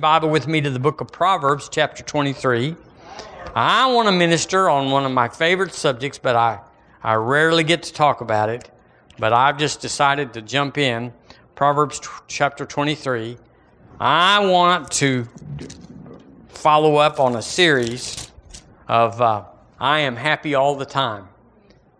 Bible with me to the book of Proverbs, chapter 23. I want to minister on one of my favorite subjects, but I, I rarely get to talk about it. But I've just decided to jump in. Proverbs t- chapter 23. I want to follow up on a series of uh, I am happy all the time.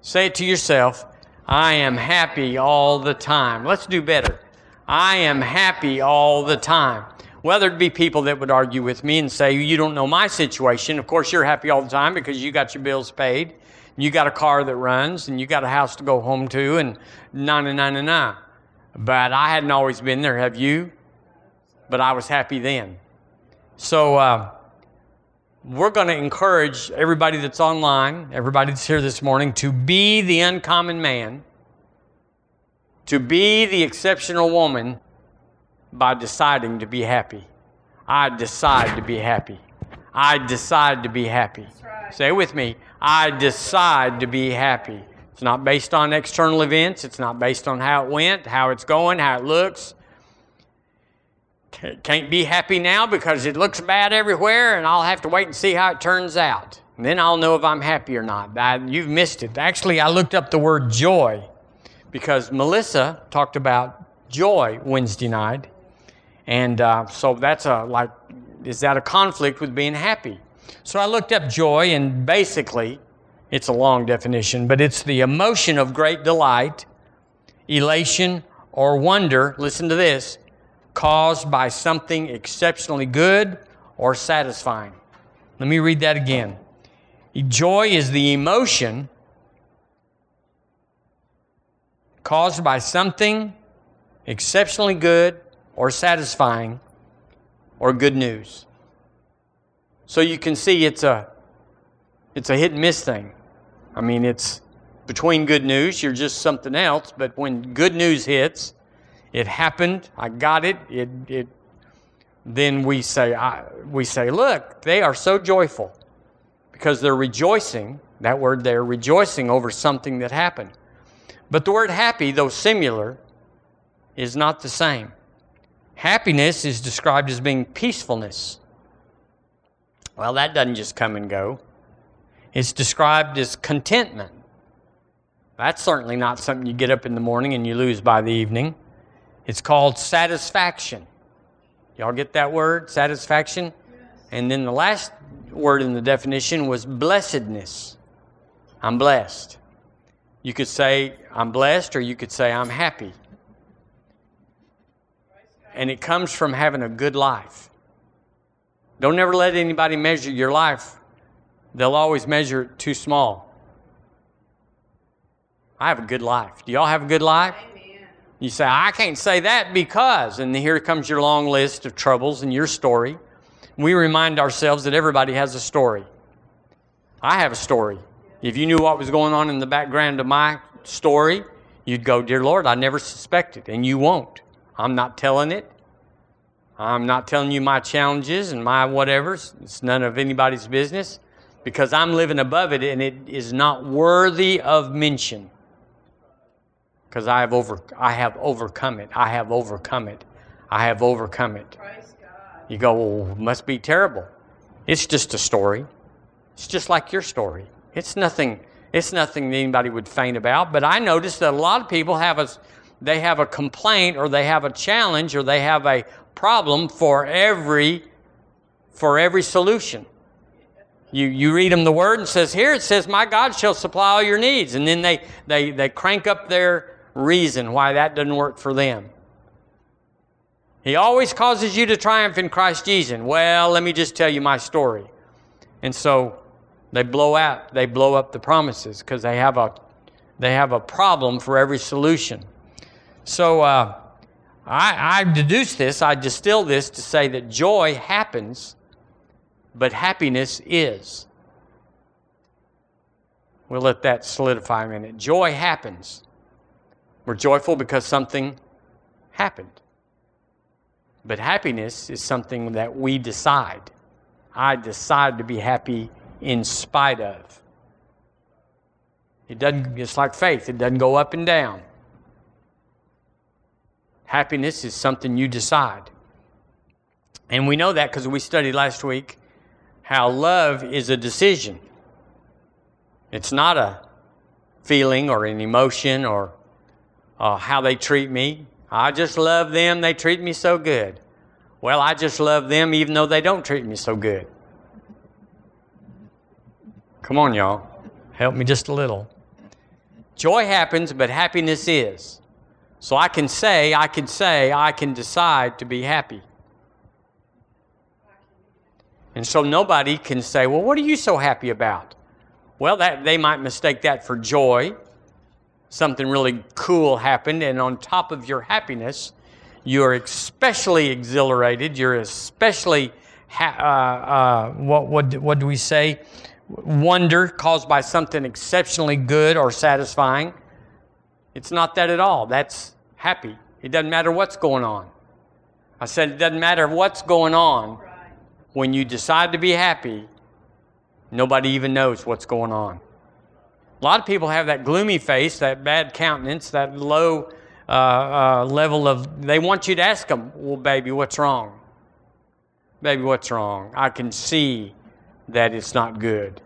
Say it to yourself I am happy all the time. Let's do better. I am happy all the time. Well, there'd be people that would argue with me and say, You don't know my situation. Of course, you're happy all the time because you got your bills paid, you got a car that runs, and you got a house to go home to, and na na na na na. But I hadn't always been there, have you? But I was happy then. So, uh, we're going to encourage everybody that's online, everybody that's here this morning, to be the uncommon man, to be the exceptional woman by deciding to be happy. I decide to be happy. I decide to be happy. Right. Say it with me. I decide to be happy. It's not based on external events. It's not based on how it went, how it's going, how it looks. Can't be happy now because it looks bad everywhere, and I'll have to wait and see how it turns out. And then I'll know if I'm happy or not. I, you've missed it. Actually, I looked up the word joy because Melissa talked about joy Wednesday night. And uh, so that's a like, is that a conflict with being happy? So I looked up joy, and basically, it's a long definition, but it's the emotion of great delight, elation, or wonder. Listen to this caused by something exceptionally good or satisfying. Let me read that again. Joy is the emotion caused by something exceptionally good or satisfying or good news. So you can see it's a it's a hit and miss thing. I mean, it's between good news, you're just something else, but when good news hits, it happened, I got it, it, it then we say I, we say, look, they are so joyful because they're rejoicing. That word they're rejoicing over something that happened. But the word happy, though similar, is not the same. Happiness is described as being peacefulness. Well, that doesn't just come and go. It's described as contentment. That's certainly not something you get up in the morning and you lose by the evening. It's called satisfaction. Y'all get that word, satisfaction? Yes. And then the last word in the definition was blessedness. I'm blessed. You could say, I'm blessed, or you could say, I'm happy and it comes from having a good life. Don't ever let anybody measure your life. They'll always measure it too small. I have a good life. Do y'all have a good life? Amen. You say, I can't say that because, and here comes your long list of troubles and your story. We remind ourselves that everybody has a story. I have a story. If you knew what was going on in the background of my story, you'd go, Dear Lord, I never suspected, and you won't. I'm not telling it. I'm not telling you my challenges and my whatevers. It's none of anybody's business because I'm living above it and it is not worthy of mention. Because I have over I have overcome it. I have overcome it. I have overcome it. God. You go, well, must be terrible. It's just a story. It's just like your story. It's nothing it's nothing anybody would faint about, but I noticed that a lot of people have a they have a complaint or they have a challenge or they have a problem for every for every solution. You, you read them the word and says, here it says, my God shall supply all your needs. And then they, they, they crank up their reason why that doesn't work for them. He always causes you to triumph in Christ Jesus. Well, let me just tell you my story. And so they blow out, they blow up the promises because they have a they have a problem for every solution. So uh, I, I deduce this, I distill this to say that joy happens, but happiness is. We'll let that solidify a minute. Joy happens. We're joyful because something happened. But happiness is something that we decide. I decide to be happy in spite of. It doesn't, it's like faith, it doesn't go up and down. Happiness is something you decide. And we know that because we studied last week how love is a decision. It's not a feeling or an emotion or uh, how they treat me. I just love them. They treat me so good. Well, I just love them even though they don't treat me so good. Come on, y'all. Help me just a little. Joy happens, but happiness is. So I can say, I can say, I can decide to be happy. And so nobody can say, well, what are you so happy about? Well, that, they might mistake that for joy. Something really cool happened, and on top of your happiness, you're especially exhilarated. You're especially, ha- uh, uh, what, what, what do we say? Wonder caused by something exceptionally good or satisfying. It's not that at all. That's happy. It doesn't matter what's going on. I said it doesn't matter what's going on when you decide to be happy, nobody even knows what's going on. A lot of people have that gloomy face, that bad countenance, that low uh, uh, level of, they want you to ask them, well, baby, what's wrong? Baby, what's wrong? I can see that it's not good.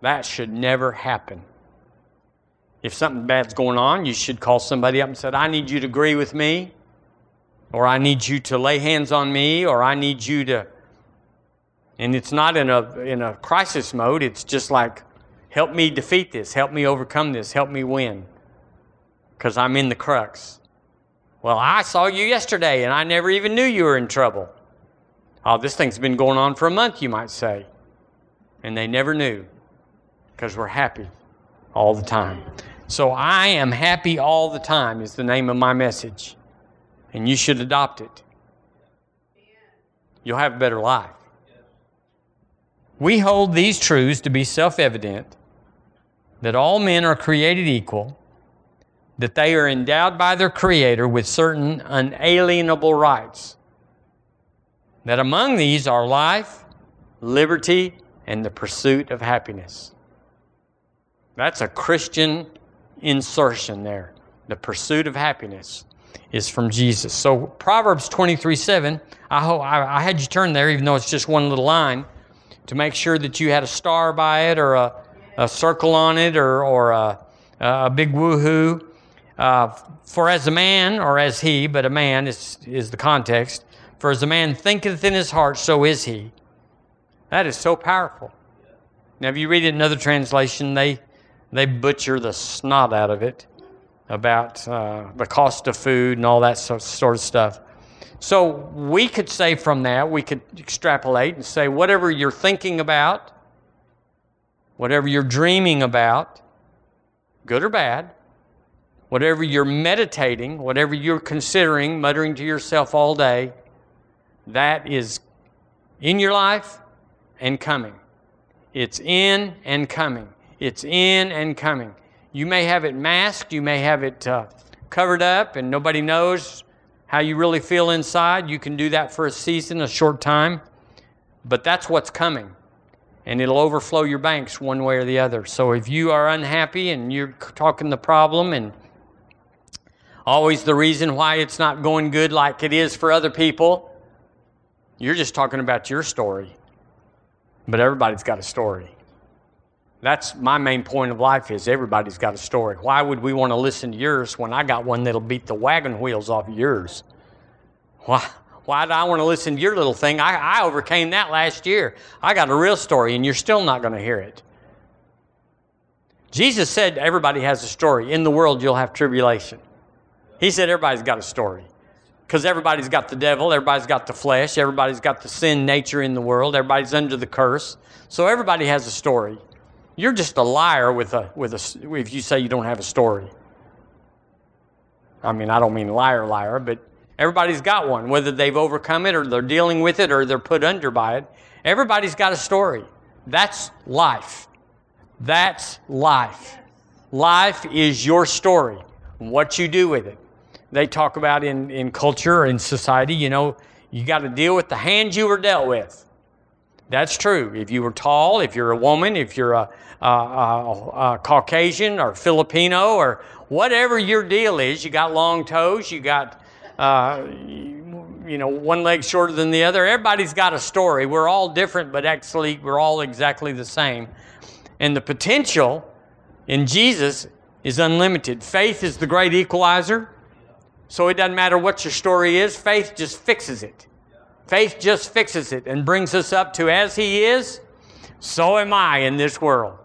That should never happen. If something bad's going on, you should call somebody up and say, I need you to agree with me, or I need you to lay hands on me, or I need you to and it's not in a, in a crisis mode, it's just like, help me defeat this, help me overcome this, help me win, because I'm in the crux. Well, I saw you yesterday and I never even knew you were in trouble. Oh, this thing's been going on for a month, you might say. And they never knew because we're happy all the time. So I am happy all the time is the name of my message. And you should adopt it. You'll have a better life. We hold these truths to be self evident that all men are created equal, that they are endowed by their Creator with certain unalienable rights, that among these are life, liberty, and the pursuit of happiness. That's a Christian insertion there. The pursuit of happiness is from Jesus. So Proverbs 23 7, I, hope, I, I had you turn there, even though it's just one little line to make sure that you had a star by it or a, a circle on it or, or a, a big woohoo. Uh, for as a man, or as he, but a man is, is the context, for as a man thinketh in his heart, so is he. That is so powerful. Now, if you read it in another translation, they, they butcher the snot out of it about uh, the cost of food and all that sort of stuff. So we could say from that, we could extrapolate and say whatever you're thinking about, whatever you're dreaming about, good or bad, whatever you're meditating, whatever you're considering, muttering to yourself all day, that is in your life and coming. It's in and coming. It's in and coming. You may have it masked, you may have it uh, covered up, and nobody knows how you really feel inside. You can do that for a season, a short time, but that's what's coming. And it'll overflow your banks one way or the other. So if you are unhappy and you're talking the problem and always the reason why it's not going good like it is for other people, you're just talking about your story. But everybody's got a story. That's my main point of life is everybody's got a story. Why would we want to listen to yours when I got one that'll beat the wagon wheels off of yours? Why, why do I want to listen to your little thing? I, I overcame that last year. I got a real story, and you're still not going to hear it. Jesus said everybody has a story. In the world, you'll have tribulation. He said everybody's got a story. Because everybody's got the devil, everybody's got the flesh, everybody's got the sin nature in the world, everybody's under the curse. So everybody has a story. You're just a liar with a, with a, if you say you don't have a story. I mean, I don't mean liar, liar, but everybody's got one, whether they've overcome it or they're dealing with it or they're put under by it. Everybody's got a story. That's life. That's life. Life is your story, what you do with it. They talk about in, in culture, in society, you know, you got to deal with the hand you were dealt with. That's true. If you were tall, if you're a woman, if you're a, a, a, a, Caucasian or Filipino or whatever your deal is, you got long toes, you got, uh, you know, one leg shorter than the other. Everybody's got a story. We're all different, but actually we're all exactly the same. And the potential in Jesus is unlimited. Faith is the great equalizer. So it doesn't matter what your story is, faith just fixes it. Faith just fixes it and brings us up to as He is, so am I in this world.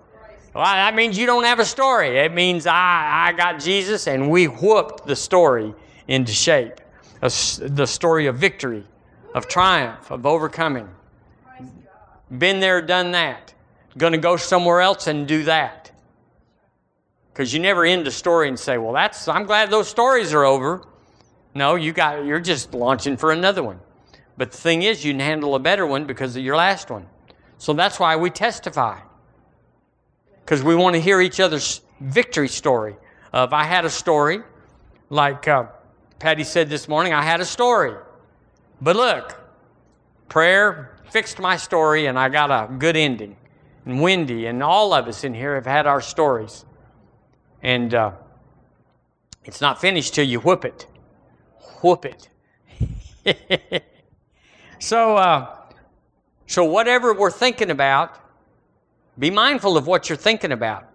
Well, that means you don't have a story. It means I, I got Jesus and we whooped the story into shape. the story of victory, of triumph, of overcoming. Been there, done that. Going to go somewhere else and do that. Because you never end a story and say, well, that's, I'm glad those stories are over. No, you got, you're just launching for another one. But the thing is, you can handle a better one because of your last one. So that's why we testify. Because we want to hear each other's victory story. Of I had a story, like uh, Patty said this morning, I had a story. But look, prayer fixed my story and I got a good ending. And Wendy and all of us in here have had our stories. And uh, it's not finished till you whoop it. Whoop it. So, uh, so whatever we're thinking about, be mindful of what you're thinking about.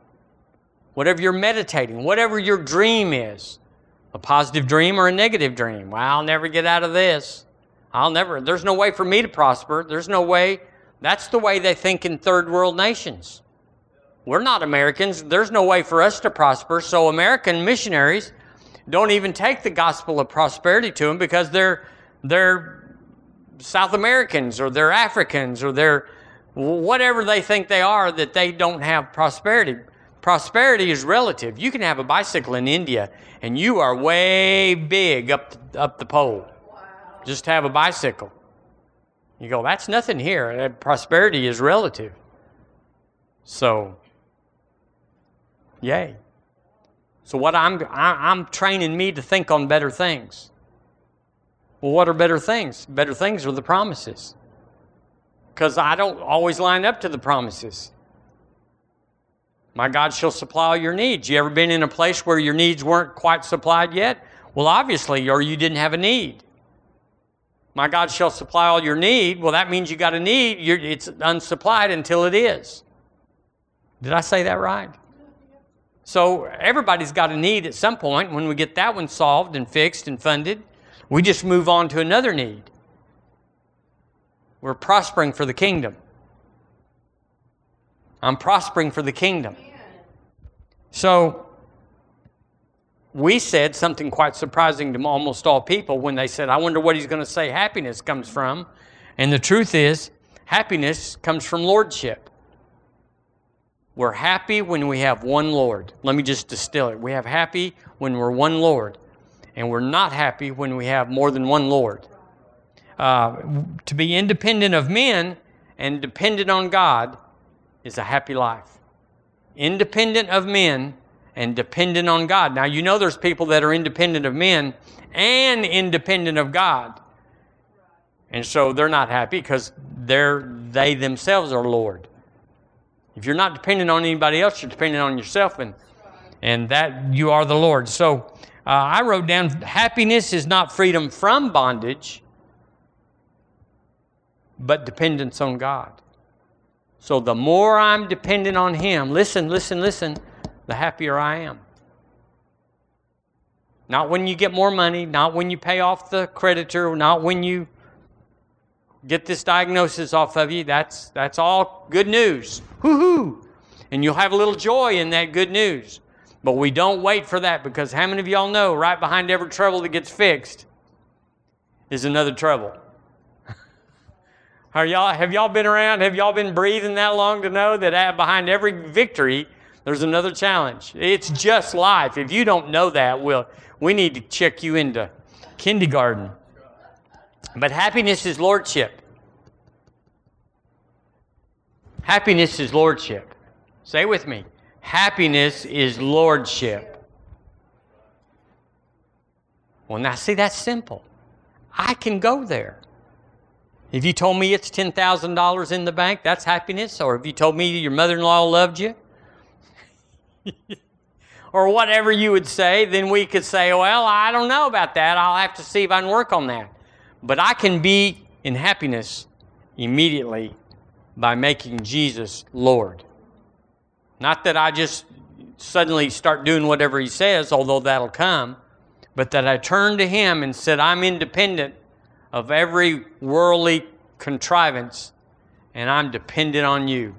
Whatever you're meditating, whatever your dream is, a positive dream or a negative dream. Well, I'll never get out of this. I'll never, there's no way for me to prosper. There's no way. That's the way they think in third world nations. We're not Americans. There's no way for us to prosper. So American missionaries don't even take the gospel of prosperity to them because they're, they're South Americans or they're Africans or they're whatever they think they are that they don't have prosperity. Prosperity is relative. You can have a bicycle in India and you are way big up the, up the pole. Wow. Just have a bicycle. You go, that's nothing here. Uh, prosperity is relative. So, yay. So what I'm I'm training me to think on better things. Well, what are better things? Better things are the promises. Because I don't always line up to the promises. My God shall supply all your needs. You ever been in a place where your needs weren't quite supplied yet? Well, obviously, or you didn't have a need. My God shall supply all your need. Well, that means you got a need. You're, it's unsupplied until it is. Did I say that right? So everybody's got a need at some point. When we get that one solved and fixed and funded, we just move on to another need. We're prospering for the kingdom. I'm prospering for the kingdom. So, we said something quite surprising to almost all people when they said, I wonder what he's going to say happiness comes from. And the truth is, happiness comes from lordship. We're happy when we have one Lord. Let me just distill it. We have happy when we're one Lord and we're not happy when we have more than one Lord. Uh, to be independent of men and dependent on God is a happy life. Independent of men and dependent on God. Now, you know there's people that are independent of men and independent of God. And so they're not happy because they're, they themselves are Lord. If you're not dependent on anybody else, you're dependent on yourself, and, and that you are the Lord. So uh, I wrote down happiness is not freedom from bondage, but dependence on God. So the more I'm dependent on Him, listen, listen, listen, the happier I am. Not when you get more money, not when you pay off the creditor, not when you get this diagnosis off of you. That's, that's all good news. Woohoo! And you'll have a little joy in that good news. But we don't wait for that because how many of y'all know right behind every trouble that gets fixed is another trouble? Are y'all, have y'all been around? Have y'all been breathing that long to know that behind every victory, there's another challenge? It's just life. If you don't know that, we'll, we need to check you into kindergarten. But happiness is lordship. Happiness is lordship. Say with me. Happiness is lordship. Well, now see, that's simple. I can go there. If you told me it's $10,000 in the bank, that's happiness. Or if you told me your mother in law loved you, or whatever you would say, then we could say, well, I don't know about that. I'll have to see if I can work on that. But I can be in happiness immediately by making Jesus Lord. Not that I just suddenly start doing whatever He says, although that'll come, but that I turn to Him and said, I'm independent of every worldly contrivance and I'm dependent on you.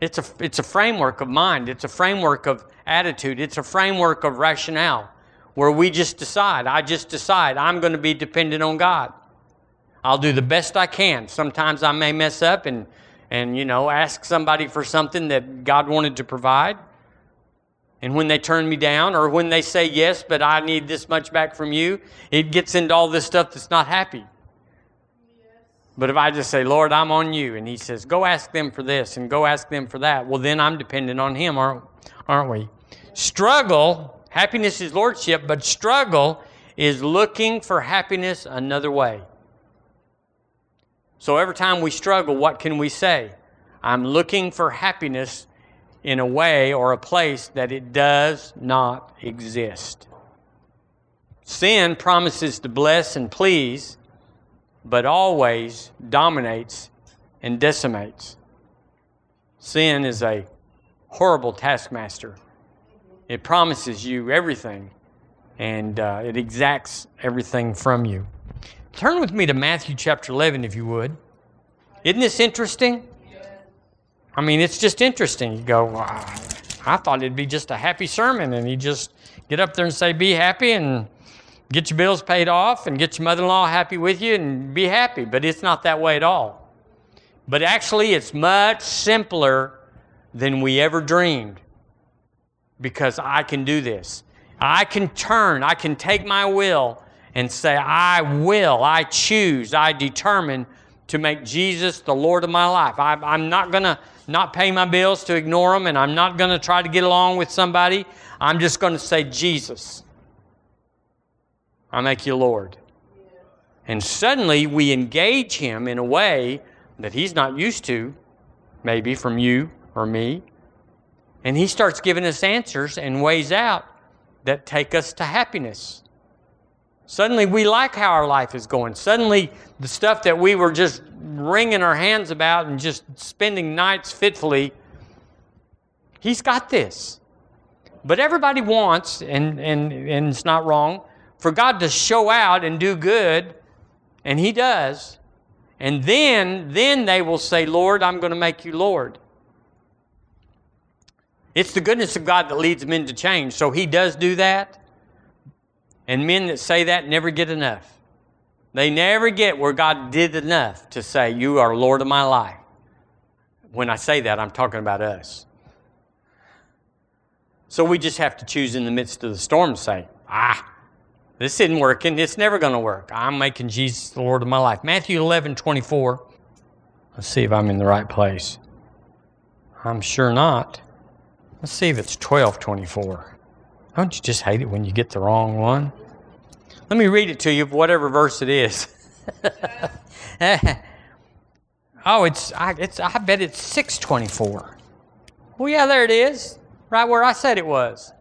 It's a, it's a framework of mind, it's a framework of attitude, it's a framework of rationale where we just decide, I just decide I'm going to be dependent on God. I'll do the best I can. Sometimes I may mess up and, and you know, ask somebody for something that God wanted to provide. And when they turn me down or when they say yes, but I need this much back from you, it gets into all this stuff that's not happy. But if I just say, Lord, I'm on you, and He says, go ask them for this and go ask them for that, well, then I'm dependent on Him, aren't, aren't we? Struggle, happiness is lordship, but struggle is looking for happiness another way. So every time we struggle, what can we say? I'm looking for happiness in a way or a place that it does not exist. Sin promises to bless and please, but always dominates and decimates. Sin is a horrible taskmaster. It promises you everything, and uh, it exacts everything from you. Turn with me to Matthew chapter 11, if you would. Isn't this interesting? I mean, it's just interesting. You go, wow, I thought it'd be just a happy sermon, and you just get up there and say, Be happy, and get your bills paid off and get your mother in law happy with you and be happy. But it's not that way at all. But actually, it's much simpler than we ever dreamed because I can do this. I can turn, I can take my will and say, I will, I choose, I determine to make Jesus the Lord of my life. I, am not going to not pay my bills to ignore them, and I'm not going to try to get along with somebody. I'm just going to say, Jesus. I make you Lord. And suddenly we engage him in a way that he's not used to, maybe from you or me. And he starts giving us answers and ways out that take us to happiness. Suddenly we like how our life is going. Suddenly the stuff that we were just wringing our hands about and just spending nights fitfully, he's got this. But everybody wants, and, and, and it's not wrong, for God to show out and do good, and He does. And then, then they will say, Lord, I'm going to make you Lord. It's the goodness of God that leads men to change. So He does do that. And men that say that never get enough. They never get where God did enough to say, You are Lord of my life. When I say that, I'm talking about us. So we just have to choose in the midst of the storm to say, Ah, this isn't working. It's never going to work. I'm making Jesus the Lord of my life. Matthew 11, 24. Let's see if I'm in the right place. I'm sure not. Let's see if it's 12, 24. Don't you just hate it when you get the wrong one? Let me read it to you, whatever verse it is. oh, it's I, it's I bet it's 624. Well, yeah, there it is, right where I said it was.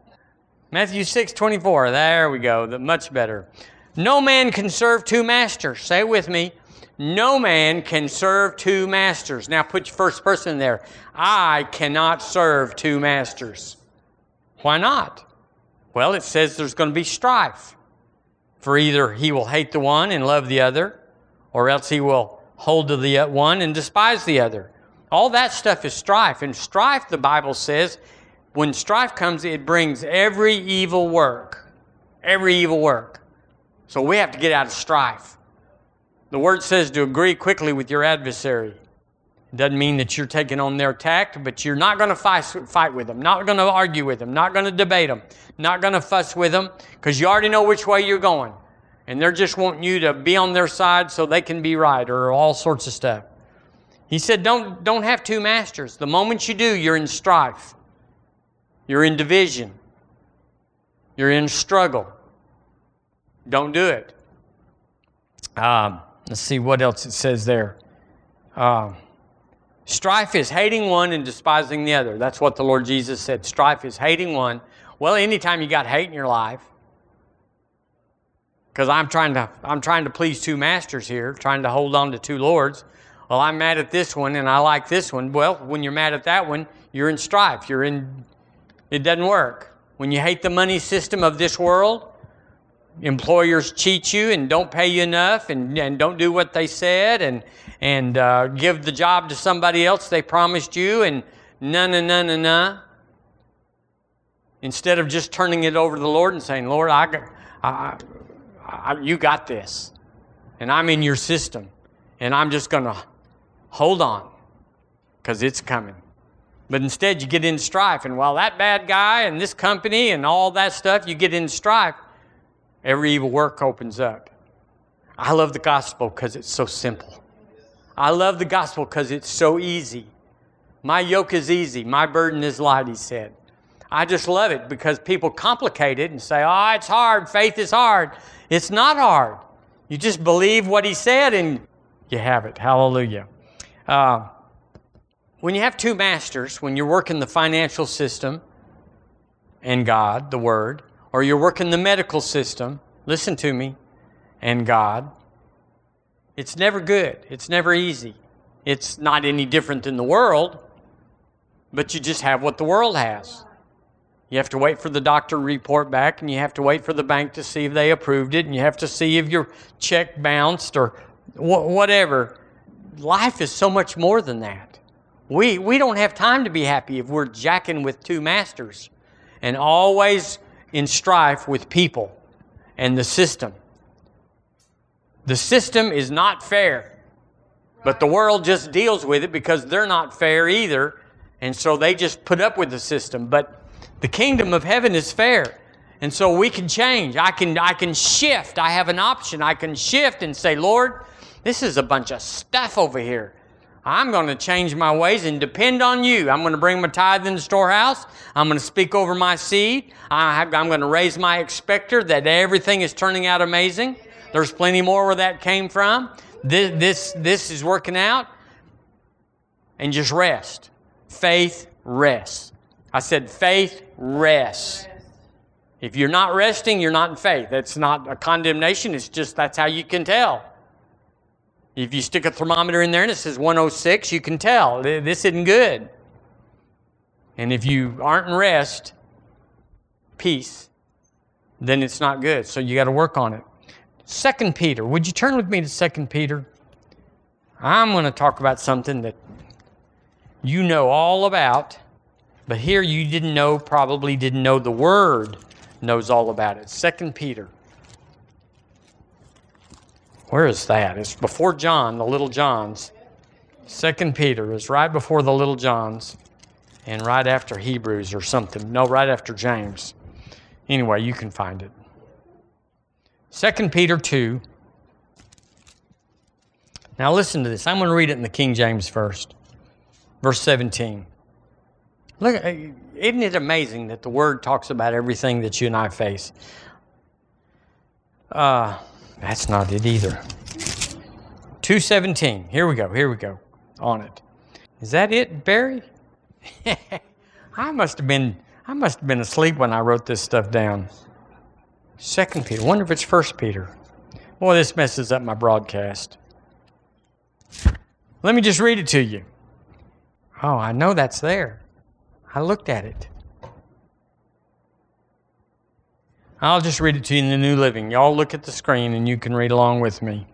Matthew 6 24. There we go. The, much better. No man can serve two masters. Say it with me. No man can serve two masters. Now put your first person there. I cannot serve two masters. Why not? Well, it says there's going to be strife. For either he will hate the one and love the other, or else he will hold to the one and despise the other. All that stuff is strife. And strife, the Bible says, when strife comes, it brings every evil work. Every evil work. So we have to get out of strife. The word says to agree quickly with your adversary. Doesn't mean that you're taking on their tact, but you're not going to fight, fight with them, not going to argue with them, not going to debate them, not going to fuss with them, because you already know which way you're going. And they're just wanting you to be on their side so they can be right or all sorts of stuff. He said, don't, don't have two masters. The moment you do, you're in strife. You're in division. You're in struggle. Don't do it. Um, let's see what else it says there. Uh, strife is hating one and despising the other. That's what the Lord Jesus said. Strife is hating one. Well, anytime you got hate in your life, because I'm trying to I'm trying to please two masters here, trying to hold on to two lords. Well, I'm mad at this one and I like this one. Well, when you're mad at that one, you're in strife. You're in it doesn't work. When you hate the money system of this world, employers cheat you and don't pay you enough and, and don't do what they said and and uh, give the job to somebody else they promised you and na na na na na. Instead of just turning it over to the Lord and saying, Lord, I, I, I you got this, and I'm in your system, and I'm just going to hold on because it's coming. But instead, you get in strife, and while that bad guy and this company and all that stuff, you get in strife, every evil work opens up. I love the gospel because it's so simple. I love the gospel because it's so easy. My yoke is easy, my burden is light, he said. I just love it because people complicate it and say, oh, it's hard, faith is hard. It's not hard. You just believe what he said and you have it. Hallelujah. Uh, when you have two masters, when you're working the financial system and God, the Word, or you're working the medical system, listen to me, and God, it's never good. It's never easy. It's not any different than the world, but you just have what the world has. You have to wait for the doctor to report back, and you have to wait for the bank to see if they approved it, and you have to see if your check bounced or wh- whatever. Life is so much more than that. We, we don't have time to be happy if we're jacking with two masters and always in strife with people and the system. The system is not fair, but the world just deals with it because they're not fair either, and so they just put up with the system. But the kingdom of heaven is fair. And so we can change. I can, I can shift. I have an option. I can shift and say, Lord, this is a bunch of stuff over here. I'm going to change my ways and depend on you. I'm going to bring my tithe in the storehouse. I'm going to speak over my seed. I'm going to raise my expector that everything is turning out amazing. There's plenty more where that came from. This, this, this is working out. And just rest. Faith rests. I said, faith rests. If you're not resting, you're not in faith. That's not a condemnation. It's just that's how you can tell. If you stick a thermometer in there and it says 106, you can tell this isn't good. And if you aren't in rest, peace, then it's not good. So you got to work on it. Second Peter. Would you turn with me to Second Peter? I'm going to talk about something that you know all about. But here you didn't know, probably didn't know the word knows all about it. Second Peter. Where is that? It's before John, the little Johns. Second Peter is right before the little Johns and right after Hebrews or something. No, right after James. Anyway, you can find it. Second Peter 2. Now listen to this. I'm going to read it in the King James first. Verse 17. Look, uh, isn't it amazing that the Word talks about everything that you and I face? Uh, that's not it either. 217. Here we go. Here we go. On it. Is that it, Barry? I must have been I must have been asleep when I wrote this stuff down. Second Peter. Wonder if it's First Peter. Boy, this messes up my broadcast. Let me just read it to you. Oh, I know that's there. I looked at it. I'll just read it to you in the New Living. Y'all look at the screen and you can read along with me.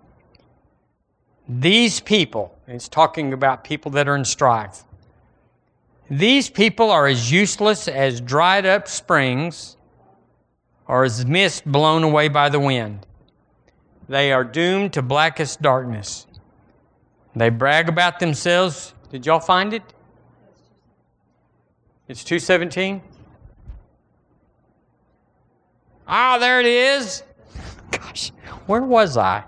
These people, it's talking about people that are in strife. These people are as useless as dried up springs or as mist blown away by the wind. They are doomed to blackest darkness. They brag about themselves. Did y'all find it? It's 217? Ah, there it is. Gosh, where was I?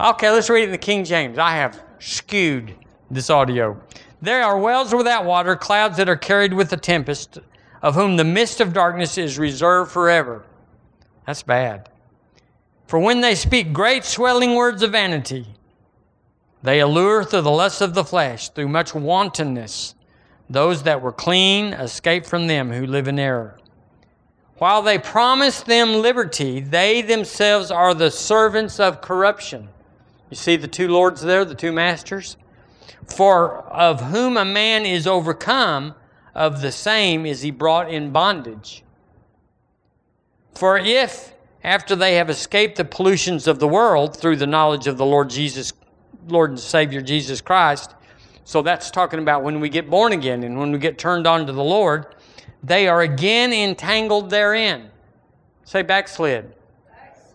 Okay, let's read it in the King James. I have skewed this audio. There are wells without water, clouds that are carried with the tempest, of whom the mist of darkness is reserved forever. That's bad. For when they speak great swelling words of vanity, they allure through the lust of the flesh, through much wantonness. Those that were clean escape from them who live in error. While they promise them liberty, they themselves are the servants of corruption. You see the two lords there, the two masters? For of whom a man is overcome, of the same is he brought in bondage. For if, after they have escaped the pollutions of the world through the knowledge of the Lord Jesus, Lord and Savior Jesus Christ, so that's talking about when we get born again and when we get turned on to the Lord, they are again entangled therein. Say backslid.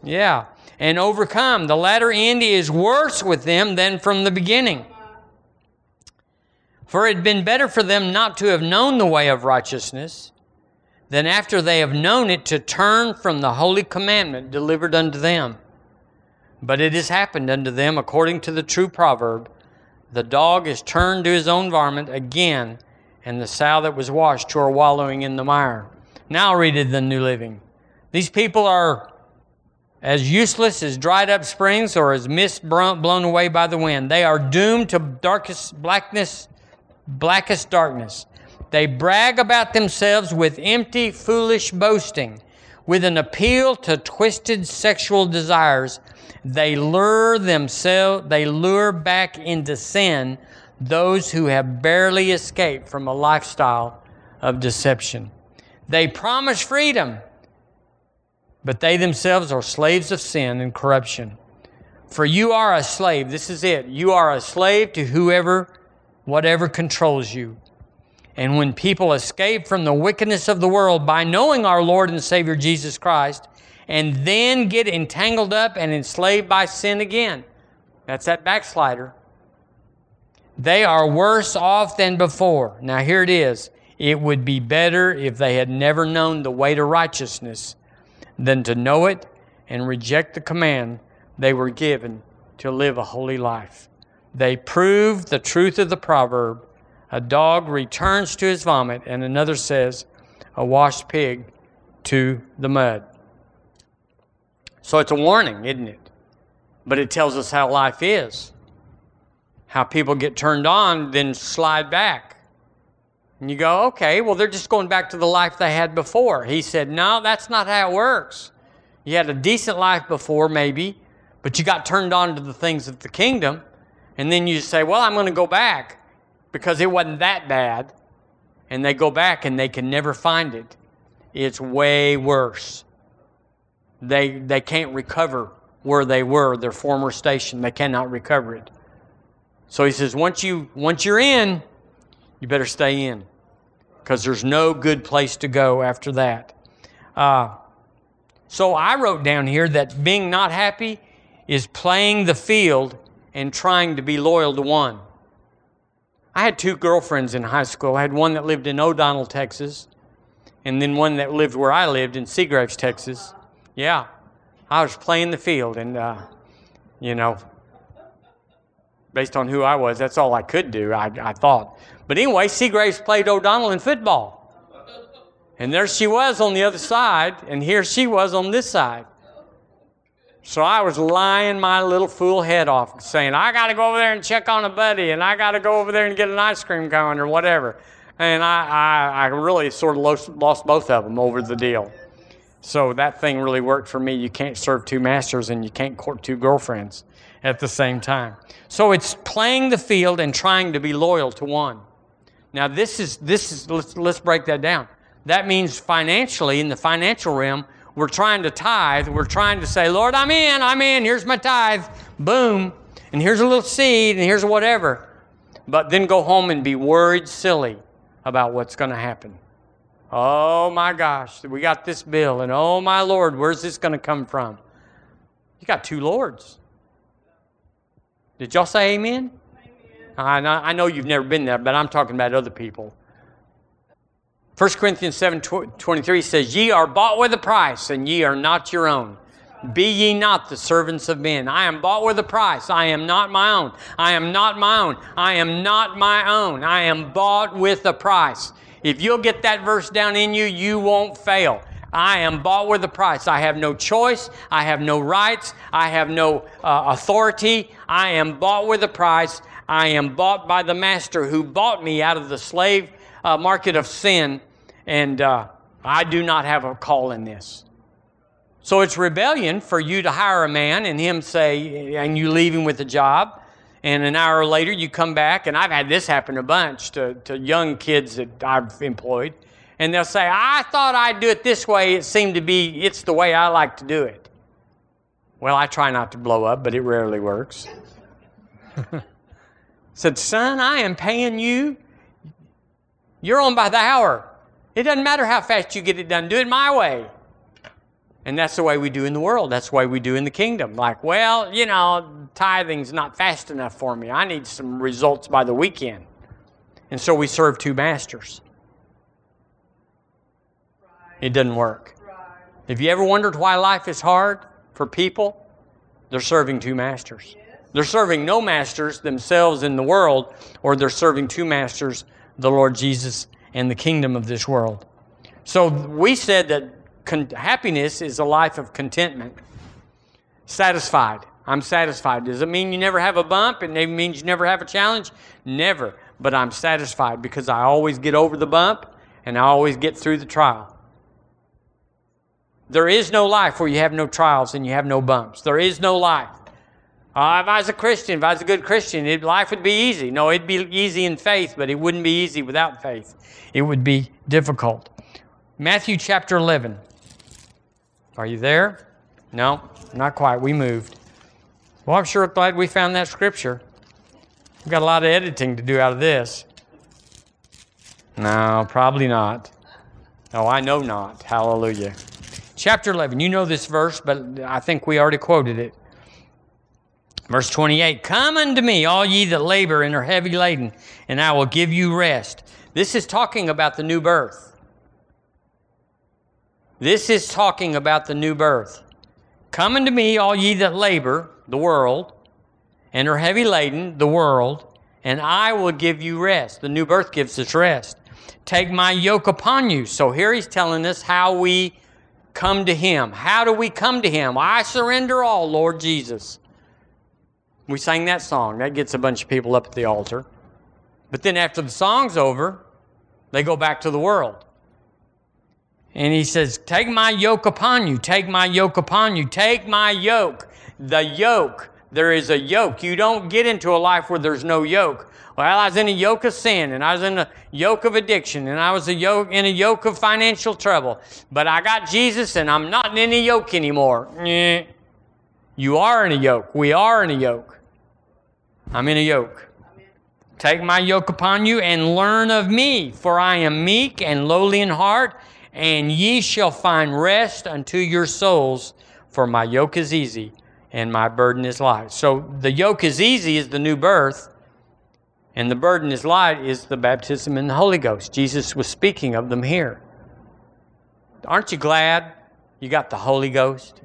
Yeah. And overcome. The latter end is worse with them than from the beginning. Uh-huh. For it had been better for them not to have known the way of righteousness than after they have known it to turn from the holy commandment delivered unto them. But it has happened unto them according to the true proverb the dog is turned to his own varmint again, and the sow that was washed to her wallowing in the mire. Now read it in the New Living. These people are as useless as dried up springs or as mist blown away by the wind. They are doomed to darkest blackness, blackest darkness. They brag about themselves with empty, foolish boasting, with an appeal to twisted sexual desires. They lure themselves, they lure back into sin those who have barely escaped from a lifestyle of deception. They promise freedom, but they themselves are slaves of sin and corruption. For you are a slave, this is it. You are a slave to whoever, whatever controls you. And when people escape from the wickedness of the world by knowing our Lord and Savior Jesus Christ, and then get entangled up and enslaved by sin again, that's that backslider. They are worse off than before. Now, here it is. It would be better if they had never known the way to righteousness than to know it and reject the command they were given to live a holy life. They prove the truth of the proverb a dog returns to his vomit, and another says, a washed pig to the mud. So it's a warning, isn't it? But it tells us how life is. How people get turned on, then slide back. And you go, okay, well, they're just going back to the life they had before. He said, no, that's not how it works. You had a decent life before, maybe, but you got turned on to the things of the kingdom. And then you say, well, I'm going to go back because it wasn't that bad. And they go back and they can never find it. It's way worse. They, they can't recover where they were, their former station. They cannot recover it. So he says, once, you, once you're in, you better stay in because there's no good place to go after that. Uh, so I wrote down here that being not happy is playing the field and trying to be loyal to one. I had two girlfriends in high school. I had one that lived in O'Donnell, Texas, and then one that lived where I lived in Seagraves, Texas. Yeah, I was playing the field, and, uh, you know, based on who I was, that's all I could do, I, I thought. But anyway, Seagraves played O'Donnell in football. And there she was on the other side, and here she was on this side. So I was lying my little fool head off, saying, I got to go over there and check on a buddy, and I got to go over there and get an ice cream cone or whatever. And I, I, I really sort of lost, lost both of them over the deal. So that thing really worked for me. You can't serve two masters and you can't court two girlfriends at the same time. So it's playing the field and trying to be loyal to one. Now this is this is let's let's break that down. That means financially in the financial realm, we're trying to tithe. We're trying to say, Lord, I'm in, I'm in, here's my tithe. Boom. And here's a little seed, and here's whatever. But then go home and be worried silly about what's going to happen. Oh my gosh, we got this bill, and oh my Lord, where's this going to come from? You got two Lords. Did y'all say amen? amen. I know you've never been there, but I'm talking about other people. 1 Corinthians 7 23 says, Ye are bought with a price, and ye are not your own. Be ye not the servants of men. I am bought with a price. I am not my own. I am not my own. I am not my own. I am bought with a price. If you'll get that verse down in you, you won't fail. I am bought with a price. I have no choice. I have no rights. I have no uh, authority. I am bought with a price. I am bought by the master who bought me out of the slave uh, market of sin and uh, I do not have a call in this. So it's rebellion for you to hire a man and him say, and you leave him with a job, and an hour later you come back, and I've had this happen a bunch to, to young kids that I've employed, and they'll say, I thought I'd do it this way. It seemed to be, it's the way I like to do it. Well, I try not to blow up, but it rarely works. Said, son, I am paying you. You're on by the hour. It doesn't matter how fast you get it done. Do it my way. And that's the way we do in the world. That's the way we do in the kingdom. Like, well, you know, tithing's not fast enough for me. I need some results by the weekend. And so we serve two masters. It doesn't work. Have you ever wondered why life is hard for people? They're serving two masters. They're serving no masters themselves in the world, or they're serving two masters, the Lord Jesus and the kingdom of this world. So we said that con- happiness is a life of contentment. Satisfied. I'm satisfied. Does it mean you never have a bump? It means you never have a challenge? Never. But I'm satisfied because I always get over the bump and I always get through the trial. There is no life where you have no trials and you have no bumps. There is no life. Uh, if I was a Christian, if I was a good Christian, it, life would be easy. No, it'd be easy in faith, but it wouldn't be easy without faith. It would be difficult. Matthew chapter 11. Are you there? No, not quite. We moved. Well, I'm sure glad we found that scripture. We've got a lot of editing to do out of this. No, probably not. Oh, I know not. Hallelujah. Chapter 11. You know this verse, but I think we already quoted it. Verse 28 Come unto me, all ye that labor and are heavy laden, and I will give you rest. This is talking about the new birth. This is talking about the new birth. Come unto me, all ye that labor, the world, and are heavy laden, the world, and I will give you rest. The new birth gives us rest. Take my yoke upon you. So here he's telling us how we come to him. How do we come to him? I surrender all, Lord Jesus. We sang that song. That gets a bunch of people up at the altar. But then after the song's over, they go back to the world. And he says, Take my yoke upon you. Take my yoke upon you. Take my yoke. The yoke. There is a yoke. You don't get into a life where there's no yoke. Well, I was in a yoke of sin, and I was in a yoke of addiction, and I was a yoke, in a yoke of financial trouble. But I got Jesus, and I'm not in any yoke anymore. You are in a yoke. We are in a yoke. I'm in a yoke. Take my yoke upon you and learn of me, for I am meek and lowly in heart and ye shall find rest unto your souls, for my yoke is easy and my burden is light. So the yoke is easy is the new birth, and the burden is light is the baptism in the Holy Ghost. Jesus was speaking of them here. Aren't you glad you got the Holy Ghost?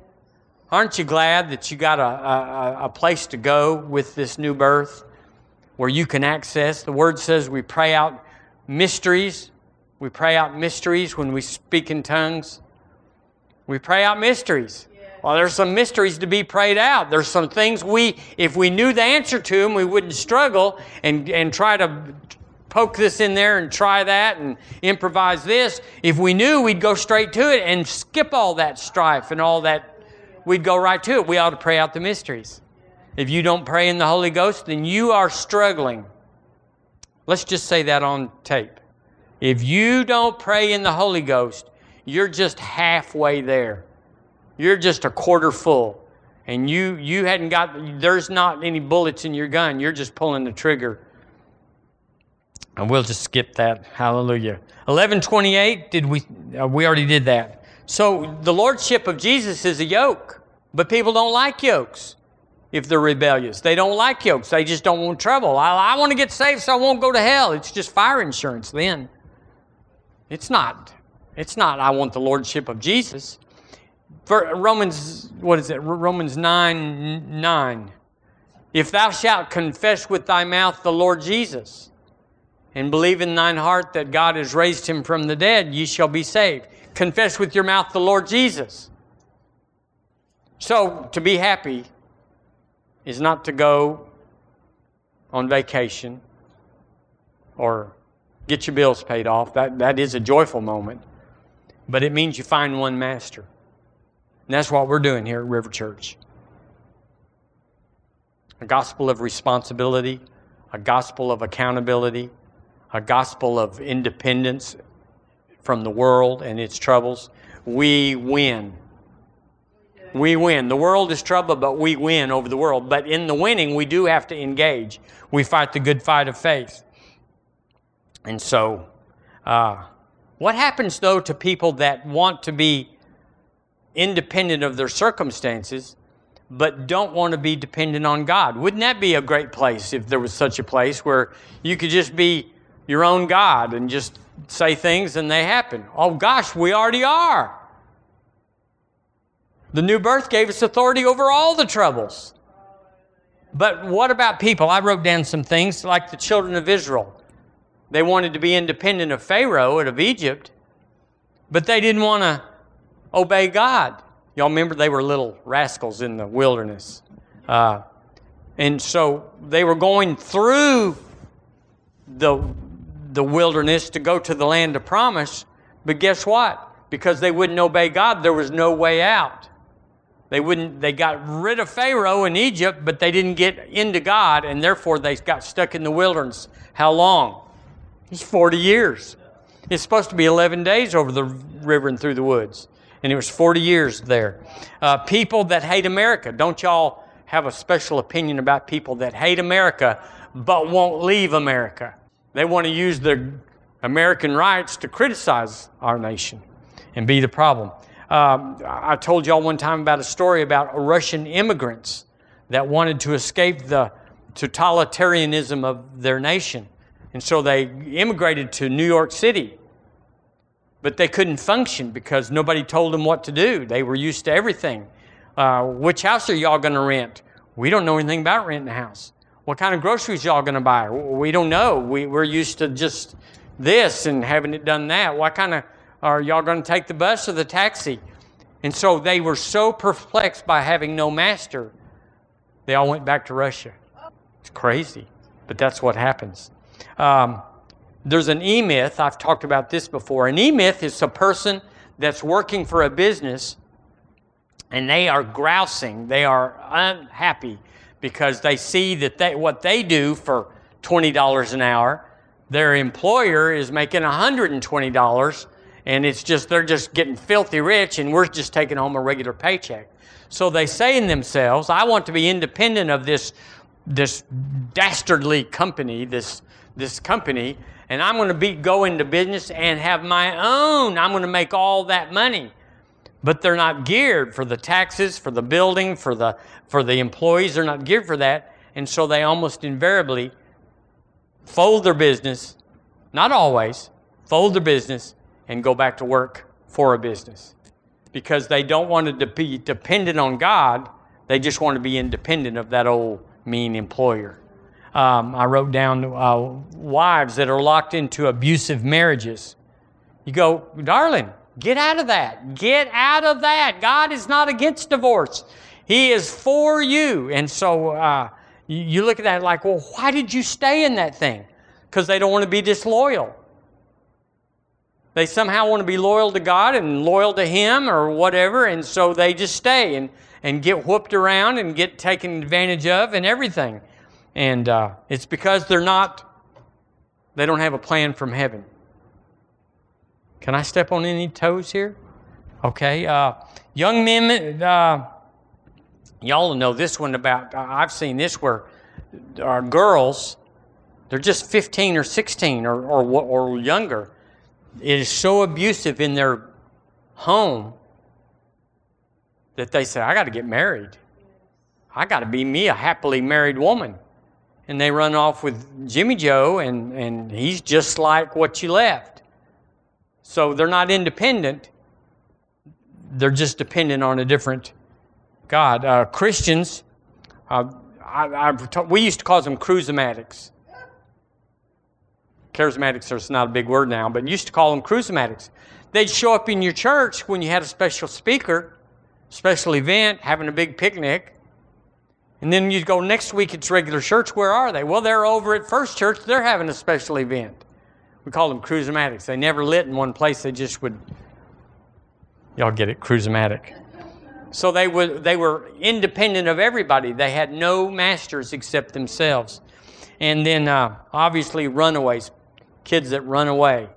Aren't you glad that you got a, a, a place to go with this new birth where you can access? The Word says we pray out mysteries we pray out mysteries when we speak in tongues. We pray out mysteries. Well, there's some mysteries to be prayed out. There's some things we, if we knew the answer to them, we wouldn't struggle and, and try to poke this in there and try that and improvise this. If we knew, we'd go straight to it and skip all that strife and all that. We'd go right to it. We ought to pray out the mysteries. If you don't pray in the Holy Ghost, then you are struggling. Let's just say that on tape. If you don't pray in the Holy Ghost, you're just halfway there. You're just a quarter full. And you you hadn't got there's not any bullets in your gun. You're just pulling the trigger. And we'll just skip that. Hallelujah. 1128 did we uh, we already did that. So the lordship of Jesus is a yoke. But people don't like yokes if they're rebellious. They don't like yokes. They just don't want trouble. I, I want to get saved so I won't go to hell. It's just fire insurance then. It's not. It's not, I want the lordship of Jesus. For Romans, what is it? Romans 9 9. If thou shalt confess with thy mouth the Lord Jesus, and believe in thine heart that God has raised him from the dead, ye shall be saved. Confess with your mouth the Lord Jesus. So, to be happy is not to go on vacation or get your bills paid off. That, that is a joyful moment. but it means you find one master. And that's what we're doing here at River Church. A gospel of responsibility, a gospel of accountability, a gospel of independence from the world and its troubles. We win. We win. The world is troubled, but we win over the world. But in the winning, we do have to engage. We fight the good fight of faith. And so, uh, what happens though to people that want to be independent of their circumstances, but don't want to be dependent on God? Wouldn't that be a great place if there was such a place where you could just be your own God and just say things and they happen? Oh gosh, we already are. The new birth gave us authority over all the troubles. But what about people? I wrote down some things like the children of Israel. They wanted to be independent of Pharaoh and of Egypt, but they didn't want to obey God. Y'all remember they were little rascals in the wilderness. Uh, and so they were going through the, the wilderness to go to the land of promise, but guess what? Because they wouldn't obey God, there was no way out. They wouldn't they got rid of Pharaoh in Egypt, but they didn't get into God, and therefore they got stuck in the wilderness. How long? It's 40 years. It's supposed to be 11 days over the river and through the woods. And it was 40 years there. Uh, people that hate America. Don't y'all have a special opinion about people that hate America but won't leave America? They want to use their American rights to criticize our nation and be the problem. Um, I told y'all one time about a story about Russian immigrants that wanted to escape the totalitarianism of their nation. And so they immigrated to New York City. But they couldn't function because nobody told them what to do. They were used to everything. Uh, which house are y'all going to rent? We don't know anything about renting a house. What kind of groceries y'all to buy? We don't know. We, we're used to just this and having it done that. What kind of are y'all to take the bus or the taxi? And so they were so perplexed by having no master, they all went back to Russia. It's crazy, but that's what happens. Um, there's an e myth, I've talked about this before. An e myth is a person that's working for a business and they are grousing, they are unhappy because they see that they, what they do for $20 an hour, their employer is making $120 and it's just they're just getting filthy rich and we're just taking home a regular paycheck. So they say in themselves, I want to be independent of this this dastardly company, this this company, and I'm going to be go into business and have my own. I'm going to make all that money. But they're not geared for the taxes, for the building, for the for the employees. They're not geared for that, and so they almost invariably fold their business. Not always fold their business and go back to work for a business because they don't want to be dependent on God. They just want to be independent of that old mean employer. Um, I wrote down uh, wives that are locked into abusive marriages. You go, darling, get out of that. Get out of that. God is not against divorce, He is for you. And so uh, you look at that like, well, why did you stay in that thing? Because they don't want to be disloyal. They somehow want to be loyal to God and loyal to Him or whatever, and so they just stay and, and get whooped around and get taken advantage of and everything. And uh, it's because they're not, they don't have a plan from heaven. Can I step on any toes here? Okay. Uh, young men, uh, y'all know this one about, I've seen this where our girls, they're just 15 or 16 or, or, or younger it is so abusive in their home that they say, I got to get married. I got to be me, a happily married woman. And they run off with Jimmy Joe, and, and he's just like what you left. So they're not independent, they're just dependent on a different God. Uh, Christians, uh, I, we used to call them cruisematics charismatics are not a big word now, but used to call them cruisematics. They'd show up in your church when you had a special speaker, special event, having a big picnic. And then you'd go next week, it's regular church. Where are they? Well, they're over at First Church. They're having a special event. We call them cruisematics. They never lit in one place. They just would Y'all get it, cruisomatic. So they were, they were independent of everybody. They had no masters except themselves. And then uh, obviously runaways, kids that run away.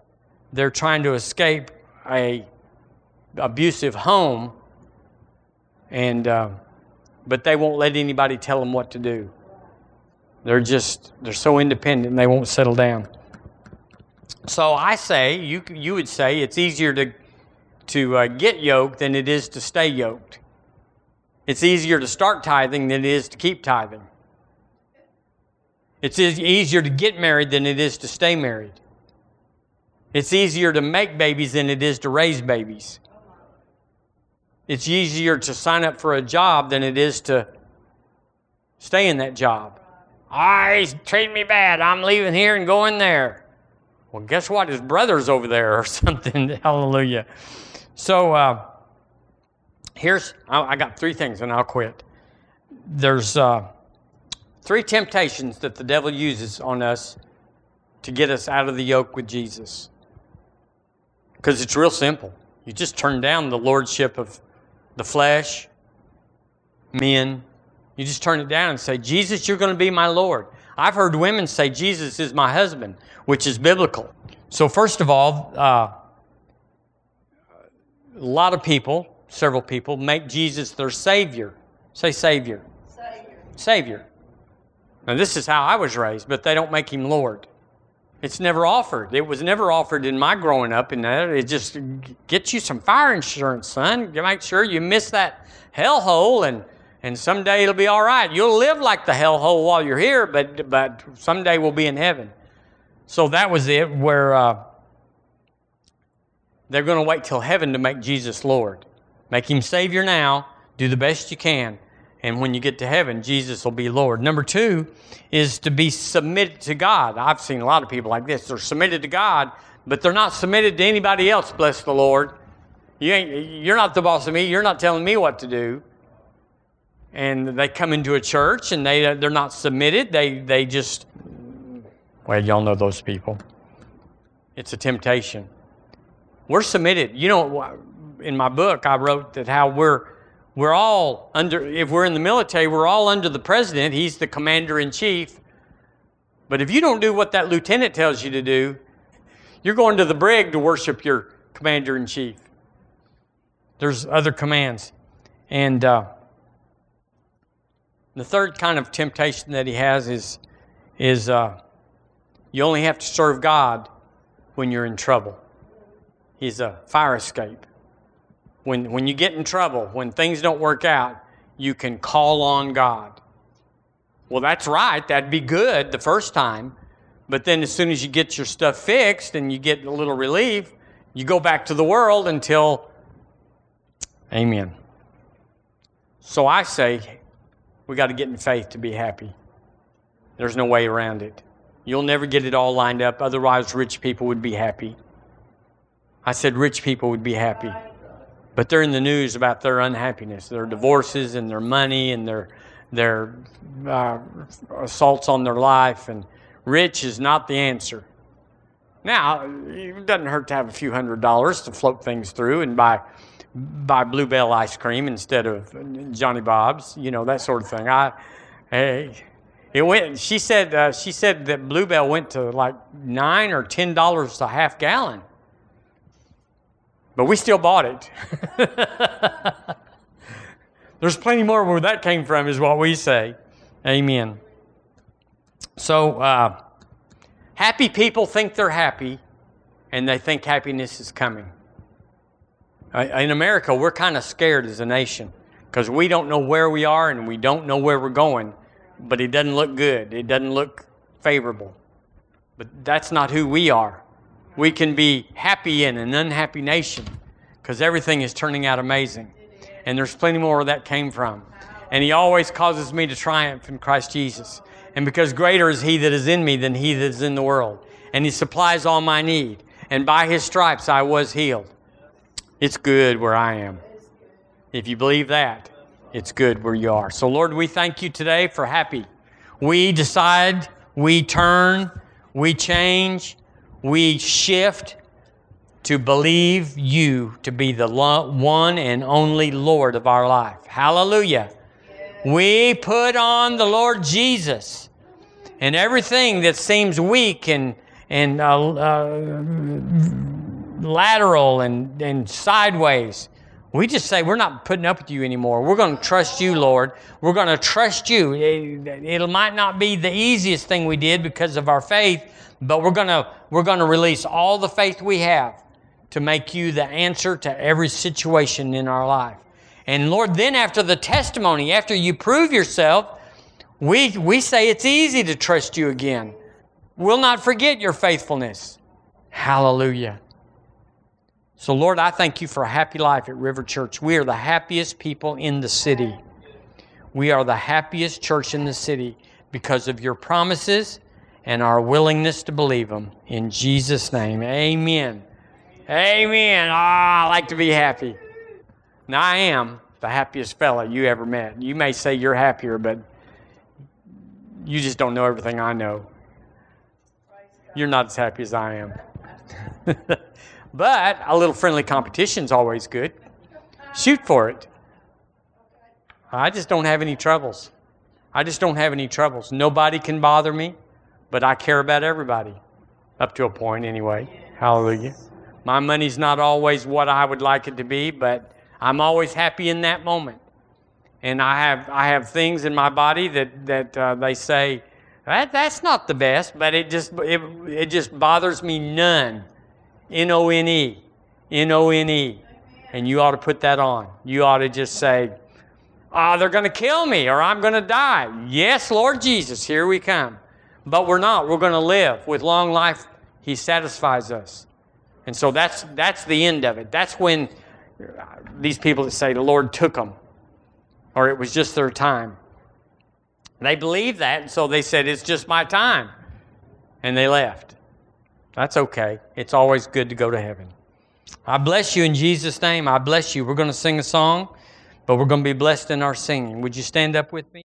They're trying to escape a abusive home, and uh, but they won't let anybody tell them what to do. They're just they're so independent they won't settle down. So I say you you would say it's easier to to uh, get yoked than it is to stay yoked. It's easier to start tithing than it is to keep tithing. It's easier to get married than it is to stay married. It's easier to make babies than it is to raise babies. It's easier to sign up for a job than it is to stay in that job. I he's treating me bad. I'm leaving here and going there. Well, guess what? His brother's over there or something. Hallelujah. So uh, here's I got three things and I'll quit. There's uh, three temptations that the devil uses on us to get us out of the yoke with Jesus. Because it's real simple. You just turn down the lordship of the flesh, men. You just turn it down and say, Jesus, you're going to be my Lord. I've heard women say, Jesus is my husband, which is biblical. So, first of all, uh, a lot of people, several people, make Jesus their Savior. Say Savior. Savior. Savior. Now, this is how I was raised, but they don't make him Lord. It's never offered. It was never offered in my growing up. and that, it just gets you some fire insurance, son. You make sure you miss that hellhole, and and someday it'll be all right. You'll live like the hellhole while you're here, but but someday we'll be in heaven. So that was it. Where uh, they're going to wait till heaven to make Jesus Lord, make Him Savior now. Do the best you can, and when you get to heaven, Jesus will be Lord. Number two is to be submitted to God. I've seen a lot of people like this. They're submitted to God, but they're not submitted to anybody else, bless the Lord. You ain't, you're not the boss of me. You're not telling me what to do. And they come into a church and they, they're not submitted. They, they just, well, y'all know those people. It's a temptation. We're submitted. You know, in my book, I wrote that how we're we're all under, if we're in the military, we're all under the president. He's the commander in chief. But if you don't do what that lieutenant tells you to do, you're going to the brig to worship your commander in chief. There's other commands. And uh, the third kind of temptation that he has is, is uh, you only have to serve God when you're in trouble. He's a fire escape. When, when you get in trouble, when things don't work out, you can call on God. Well, that's right. That'd be good the first time. But then, as soon as you get your stuff fixed and you get a little relief, you go back to the world until. Amen. So I say, we got to get in faith to be happy. There's no way around it. You'll never get it all lined up, otherwise, rich people would be happy. I said rich people would be happy. But they're in the news about their unhappiness, their divorces and their money and their, their uh, assaults on their life. And rich is not the answer. Now, it doesn't hurt to have a few hundred dollars to float things through and buy, buy Bluebell ice cream instead of Johnny Bob's, you know, that sort of thing. I, hey, it went, she said, uh, she said that Bluebell went to like nine or ten dollars a half gallon. But we still bought it. There's plenty more where that came from, is what we say. Amen. So, uh, happy people think they're happy, and they think happiness is coming. In America, we're kind of scared as a nation because we don't know where we are and we don't know where we're going, but it doesn't look good. It doesn't look favorable. But that's not who we are we can be happy in an unhappy nation because everything is turning out amazing. And there's plenty more where that came from. And He always causes me to triumph in Christ Jesus. And because greater is He that is in me than He that is in the world. And He supplies all my need. And by His stripes I was healed. It's good where I am. If you believe that, it's good where you are. So, Lord, we thank you today for happy. We decide, we turn, we change, we shift to believe you to be the one and only Lord of our life. Hallelujah. We put on the Lord Jesus and everything that seems weak and, and uh, uh, lateral and, and sideways. We just say, We're not putting up with you anymore. We're going to trust you, Lord. We're going to trust you. It, it might not be the easiest thing we did because of our faith, but we're going to, we're going to release all the faith we have to make you the answer to every situation in our life. And Lord, then after the testimony, after you prove yourself, we, we say it's easy to trust you again. We'll not forget your faithfulness. Hallelujah. So, Lord, I thank you for a happy life at River Church. We are the happiest people in the city. We are the happiest church in the city because of your promises and our willingness to believe them. In Jesus' name, amen. Amen. Ah, I like to be happy. Now, I am the happiest fella you ever met. You may say you're happier, but you just don't know everything I know. You're not as happy as I am. but a little friendly competition is always good. Shoot for it. I just don't have any troubles. I just don't have any troubles. Nobody can bother me, but I care about everybody. Up to a point, anyway. Hallelujah. My money's not always what I would like it to be, but I'm always happy in that moment. And I have, I have things in my body that, that uh, they say, that, that's not the best, but it just, it, it just bothers me none. N O N E. N O N E. And you ought to put that on. You ought to just say, oh, they're going to kill me or I'm going to die. Yes, Lord Jesus, here we come. But we're not. We're going to live. With long life, He satisfies us. And so that's, that's the end of it. That's when uh, these people that say the Lord took them or it was just their time. They believed that, and so they said, It's just my time. And they left. That's okay. It's always good to go to heaven. I bless you in Jesus' name. I bless you. We're going to sing a song, but we're going to be blessed in our singing. Would you stand up with me?